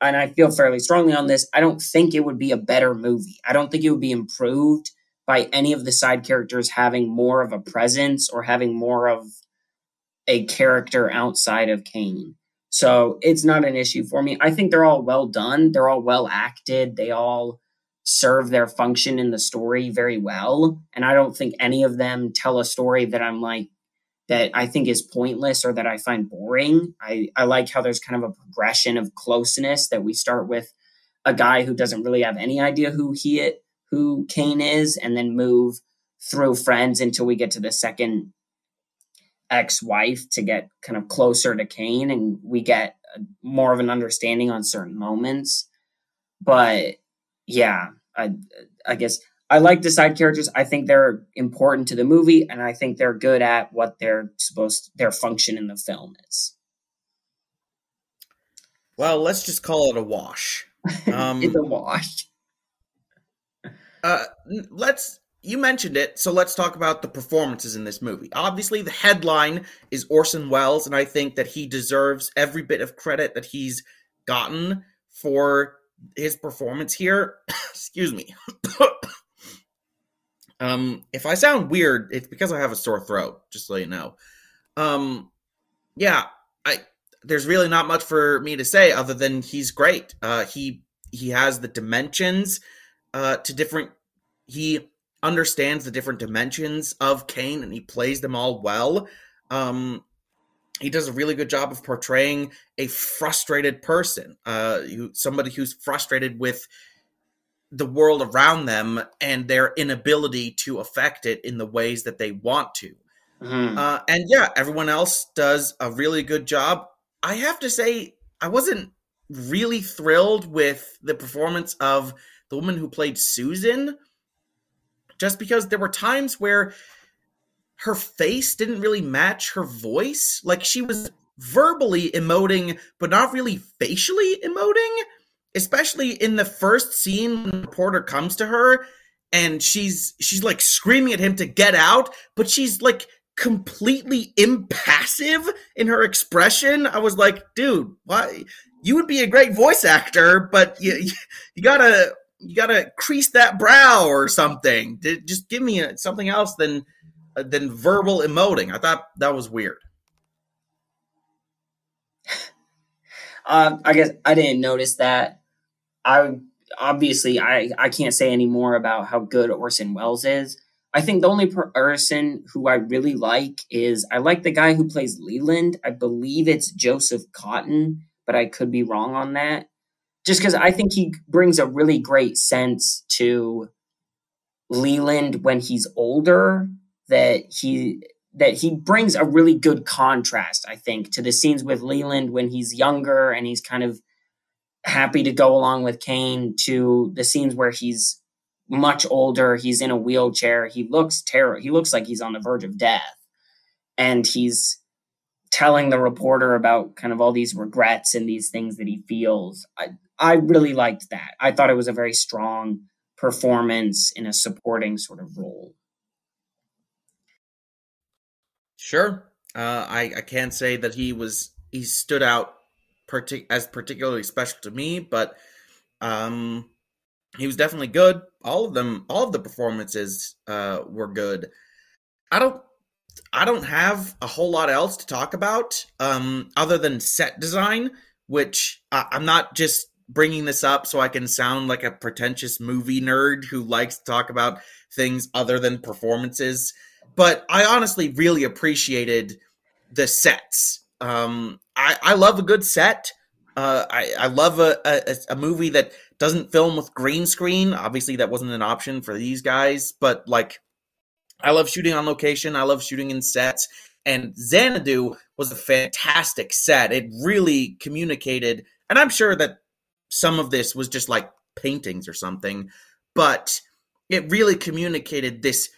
and I feel fairly strongly on this, I don't think it would be a better movie. I don't think it would be improved by any of the side characters having more of a presence or having more of a character outside of Kane. So it's not an issue for me. I think they're all well done. They're all well acted. They all serve their function in the story very well. And I don't think any of them tell a story that I'm like, that I think is pointless or that I find boring. I, I like how there's kind of a progression of closeness that we start with a guy who doesn't really have any idea who he who Kane is, and then move through friends until we get to the second ex-wife to get kind of closer to Kane and we get more of an understanding on certain moments. But yeah, I I guess I like the side characters. I think they're important to the movie and I think they're good at what they're supposed their function in the film is. Well, let's just call it a wash. Um, it's a wash. Uh, let's you mentioned it, so let's talk about the performances in this movie. Obviously, the headline is Orson Welles, and I think that he deserves every bit of credit that he's gotten for his performance here. Excuse me. um, if I sound weird, it's because I have a sore throat, just so you know. Um, yeah, I there's really not much for me to say other than he's great. Uh, he he has the dimensions uh, to different. He understands the different dimensions of Kane and he plays them all well. Um, he does a really good job of portraying a frustrated person, uh, somebody who's frustrated with the world around them and their inability to affect it in the ways that they want to. Mm-hmm. Uh, and yeah, everyone else does a really good job. I have to say, I wasn't really thrilled with the performance of the woman who played Susan, just because there were times where her face didn't really match her voice. Like she was verbally emoting, but not really facially emoting. Especially in the first scene when the reporter comes to her and she's she's like screaming at him to get out, but she's like completely impassive in her expression. I was like, dude, why you would be a great voice actor, but you you gotta you gotta crease that brow or something. Just give me a, something else than than verbal emoting. I thought that was weird. Uh, I guess I didn't notice that. I obviously I I can't say any more about how good Orson Welles is. I think the only person who I really like is I like the guy who plays Leland. I believe it's Joseph Cotten, but I could be wrong on that. Just because I think he brings a really great sense to Leland when he's older. That he that he brings a really good contrast, I think, to the scenes with Leland when he's younger and he's kind of happy to go along with Kane to the scenes where he's much older, he's in a wheelchair, he looks terrible. He looks like he's on the verge of death. And he's telling the reporter about kind of all these regrets and these things that he feels. I I really liked that. I thought it was a very strong performance in a supporting sort of role. Sure. Uh, I, I can't say that he was he stood out partic- as particularly special to me, but um, he was definitely good. All of them, all of the performances uh, were good. I don't, I don't have a whole lot else to talk about um, other than set design, which I, I'm not just bringing this up so I can sound like a pretentious movie nerd who likes to talk about things other than performances but I honestly really appreciated the sets. Um, I, I love a good set. Uh, I, I love a, a, a movie that doesn't film with green screen. Obviously, that wasn't an option for these guys, but like, I love shooting on location. I love shooting in sets. And Xanadu was a fantastic set. It really communicated, and I'm sure that some of this was just like paintings or something, but it really communicated this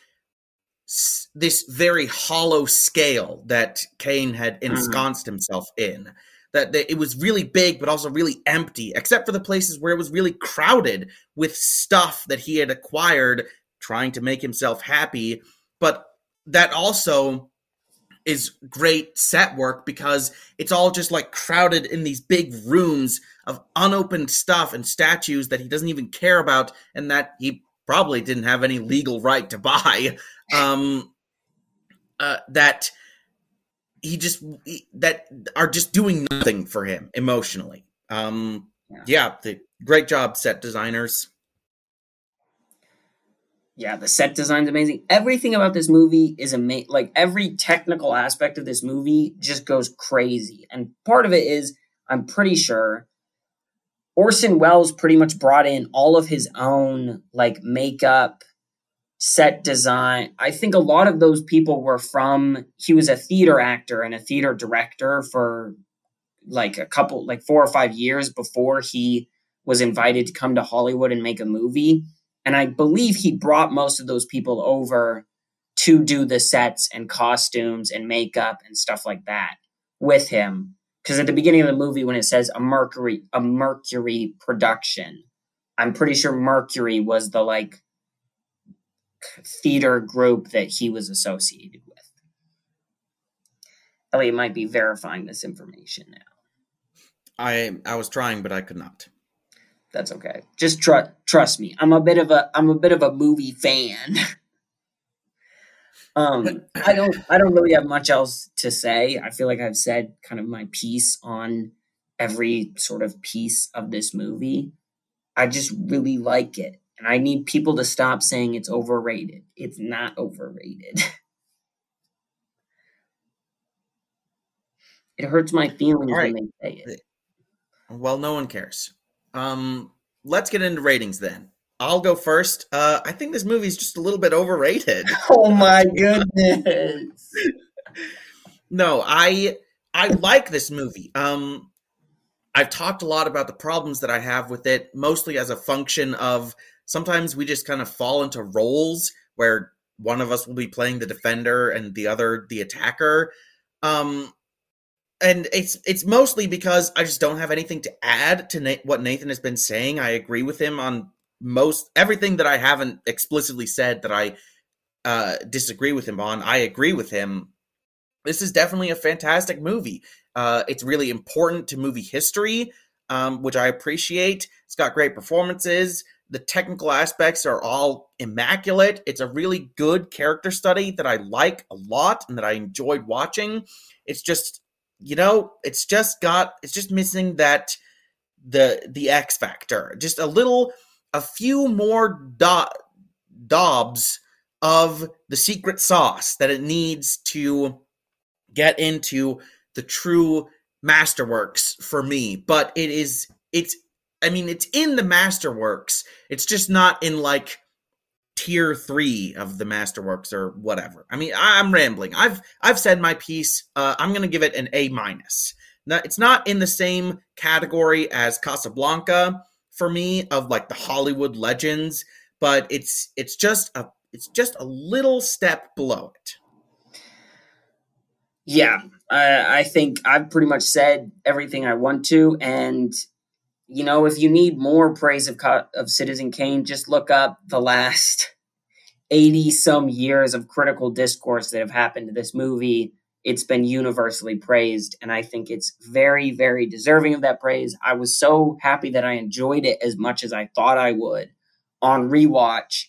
this very hollow scale that Kane had mm-hmm. ensconced mm-hmm. himself in. That, that, it was really big, but also really empty, except for the places where it was really crowded with stuff that he had acquired, trying to make himself happy. But that also is great set work because it's all just like crowded in these big rooms of unopened stuff and statues that he doesn't even care about and that he probably didn't have any legal right to buy um, uh, that he just that are just doing nothing for him emotionally. Um, yeah, yeah the, great job, set designers. Yeah, the set design's amazing. Everything about this movie is amazing. Like every technical aspect of this movie just goes crazy. And part of it is, I'm pretty sure, Orson Welles pretty much brought in all of his own like makeup set design. I think a lot of those people were from, he was a theater actor and a theater director for like a couple, like four or five years before he was invited to come to Hollywood and make a movie. And I believe he brought most of those people over to do the sets and costumes and makeup and stuff like that with him. Because at the beginning of the movie, when it says a Mercury, a Mercury production, I'm pretty sure Mercury was the like theater group that he was associated with. Elliot might be verifying this information now. I I was trying, but I could not. That's okay. Just trust trust me. I'm a bit of a I'm a bit of a movie fan. um, I don't I don't really have much else to say. I feel like I've said kind of my piece on every sort of piece of this movie. I just really like it. And I need people to stop saying it's overrated. It's not overrated. it hurts my feelings right. when they say it. Well, no one cares. Um, let's get into ratings then. I'll go first. Uh, I think this movie's just a little bit overrated. Oh my goodness. no, I I like this movie. Um, I've talked a lot about the problems that I have with it, mostly as a function of sometimes we just kind of fall into roles where one of us will be playing the defender and the other the attacker. Um, and it's it's mostly because I just don't have anything to add to Na- what Nathan has been saying. I agree with him on most everything that I haven't explicitly said that I uh, disagree with him on. I agree with him. This is definitely a fantastic movie. Uh, it's really important to movie history, um, which I appreciate. It's got great performances. The technical aspects are all immaculate. It's a really good character study that I like a lot and that I enjoyed watching. It's just, you know, it's just got it's just missing that the the X factor. Just a little a few more do- dobs of the secret sauce that it needs to get into the true masterworks for me. But it is it's I mean, it's in the Masterworks. It's just not in like tier three of the Masterworks or whatever. I mean, I, am rambling. I've I've said my piece. Uh, I'm gonna give it an A minus. Now, it's not in the same category as Casablanca for me of like the Hollywood legends, but it's it's just a it's just a little step below it. Yeah, I think I've pretty much said everything I want to, and you know, if you need more praise of of Citizen Kane, just look up the last eighty some years of critical discourse that have happened to this movie. It's been universally praised, and I think it's very, very deserving of that praise. I was so happy that I enjoyed it as much as I thought I would on rewatch.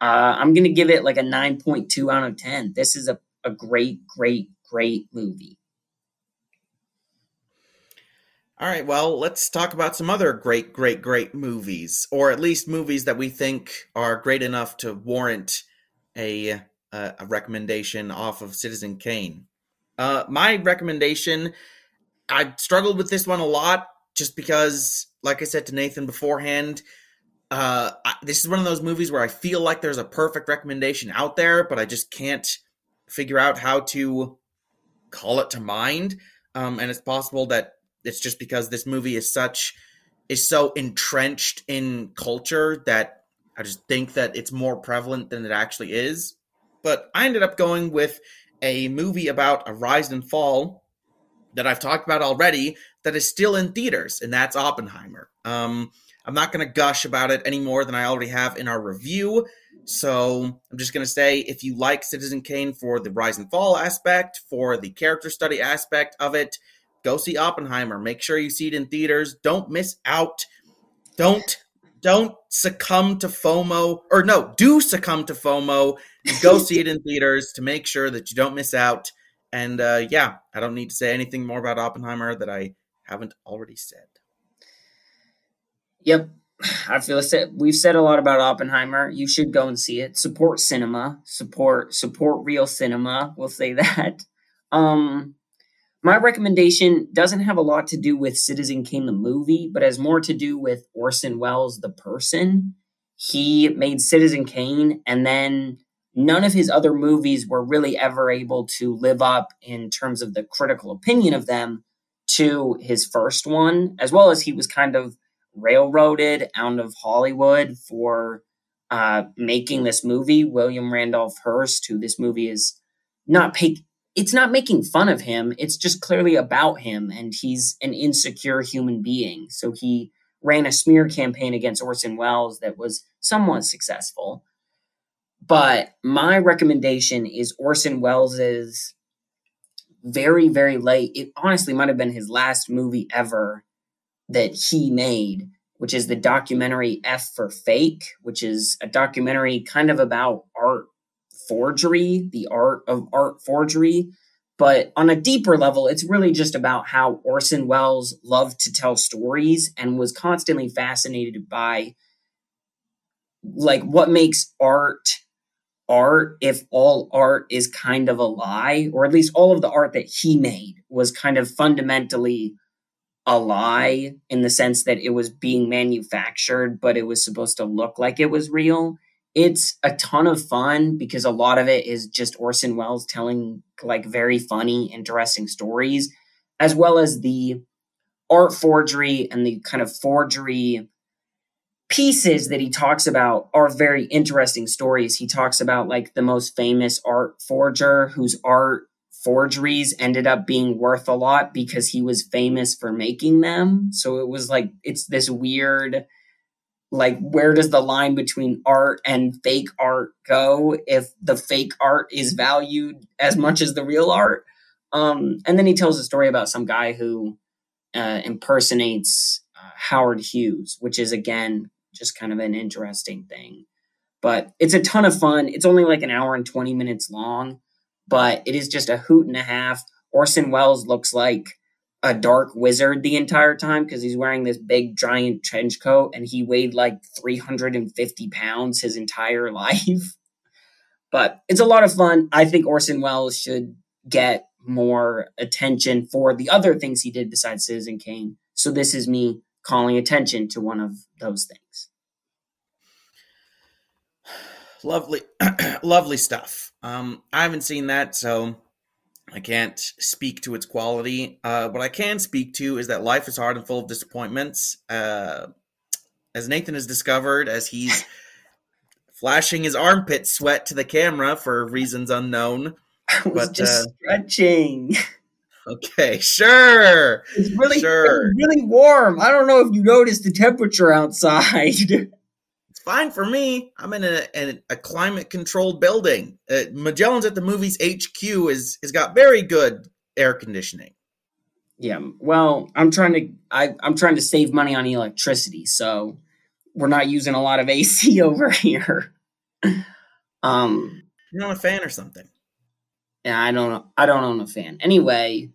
Uh, I'm going to give it like a 9.2 out of 10. This is a, a great, great, great movie. All right, well, let's talk about some other great, great, great movies, or at least movies that we think are great enough to warrant a uh, a recommendation off of Citizen Kane. Uh, my recommendation, I struggled with this one a lot, just because, like I said to Nathan beforehand, uh, I, this is one of those movies where I feel like there's a perfect recommendation out there, but I just can't figure out how to call it to mind. Um, and it's possible that it's just because this movie is such is so entrenched in culture that I just think that it's more prevalent than it actually is. But I ended up going with a movie about a rise and fall that I've talked about already that is still in theaters, and that's Oppenheimer. Um, I'm not going to gush about it any more than I already have in our review. So I'm just going to say if you like Citizen Kane for the rise and fall aspect, for the character study aspect of it, go see Oppenheimer. Make sure you see it in theaters. Don't miss out. Don't don't succumb to FOMO or no, do succumb to FOMO go see it in theaters to make sure that you don't miss out. And uh, yeah, I don't need to say anything more about Oppenheimer that I haven't already said. Yep. I feel said we've said a lot about Oppenheimer. You should go and see it. Support cinema. Support support real cinema. We'll say that. Um my recommendation doesn't have a lot to do with Citizen Kane the movie, but has more to do with Orson Welles the person. He made Citizen Kane, and then none of his other movies were really ever able to live up in terms of the critical opinion of them to his first one, as well as he was kind of railroaded out of Hollywood for uh, making this movie. William Randolph Hearst, who this movie is not pay- it's not making fun of him. It's just clearly about him, and he's an insecure human being. So he ran a smear campaign against Orson Welles that was somewhat successful. But my recommendation is Orson Welles's very, very late. It honestly might have been his last movie ever that he made, which is the documentary F for Fake, which is a documentary kind of about art forgery, the art of art forgery. But on a deeper level, it's really just about how Orson Welles loved to tell stories and was constantly fascinated by like what makes art art if all art is kind of a lie, or at least all of the art that he made was kind of fundamentally a lie in the sense that it was being manufactured, but it was supposed to look like it was real it's a ton of fun because a lot of it is just Orson Welles telling like very funny, interesting stories, as well as the art forgery and the kind of forgery pieces that he talks about are very interesting stories. He talks about like the most famous art forger whose art forgeries ended up being worth a lot because he was famous for making them. So it was like it's this weird like where does the line between art and fake art go if the fake art is valued as much as the real art um, and then he tells a story about some guy who uh, impersonates uh, howard hughes which is again just kind of an interesting thing. But it's a ton of fun. It's only like an hour and 20 minutes long, but it is just a hoot and a half. Orson Welles looks like a dark wizard the entire time because he's wearing this big giant trench coat and he weighed like 350 pounds his entire life. but it's a lot of fun. I think Orson Welles should get more attention for the other things he did besides Citizen Kane. So this is me calling attention to one of those things. Lovely, lovely stuff. Um, I haven't seen that, so I can't speak to its quality. Uh, what I can speak to is that life is hard and full of disappointments. Uh, as Nathan has discovered, as he's flashing his armpit sweat to the camera for reasons unknown. I was but, just uh, stretching. Okay, sure. It's really, sure. It's really warm. I don't know if you noticed the temperature outside. fine for me. I'm in a, a, a climate controlled building. Uh, Magellan's at the movies HQ is has got very good air conditioning. Yeah, well, I'm trying to I, I'm trying to save money on electricity, so we're not using a lot of AC over here. um, you're not a fan or something. Yeah, I don't I don't own a fan. Anyway,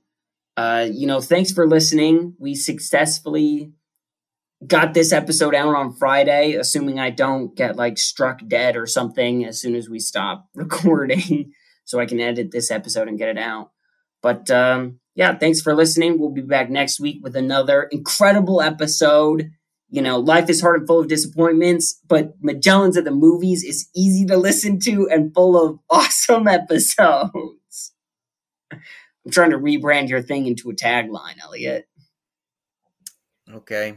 uh, you know, thanks for listening. We successfully got this episode out on Friday, assuming I don't get like struck dead or something as soon as we stop recording, so I can edit this episode and get it out. But um, yeah, thanks for listening. We'll be back next week with another incredible episode. You know, life is hard and full of disappointments, but Magellan's at the movies is easy to listen to and full of awesome episodes. I'm trying to rebrand your thing into a tagline, Elliot. Okay.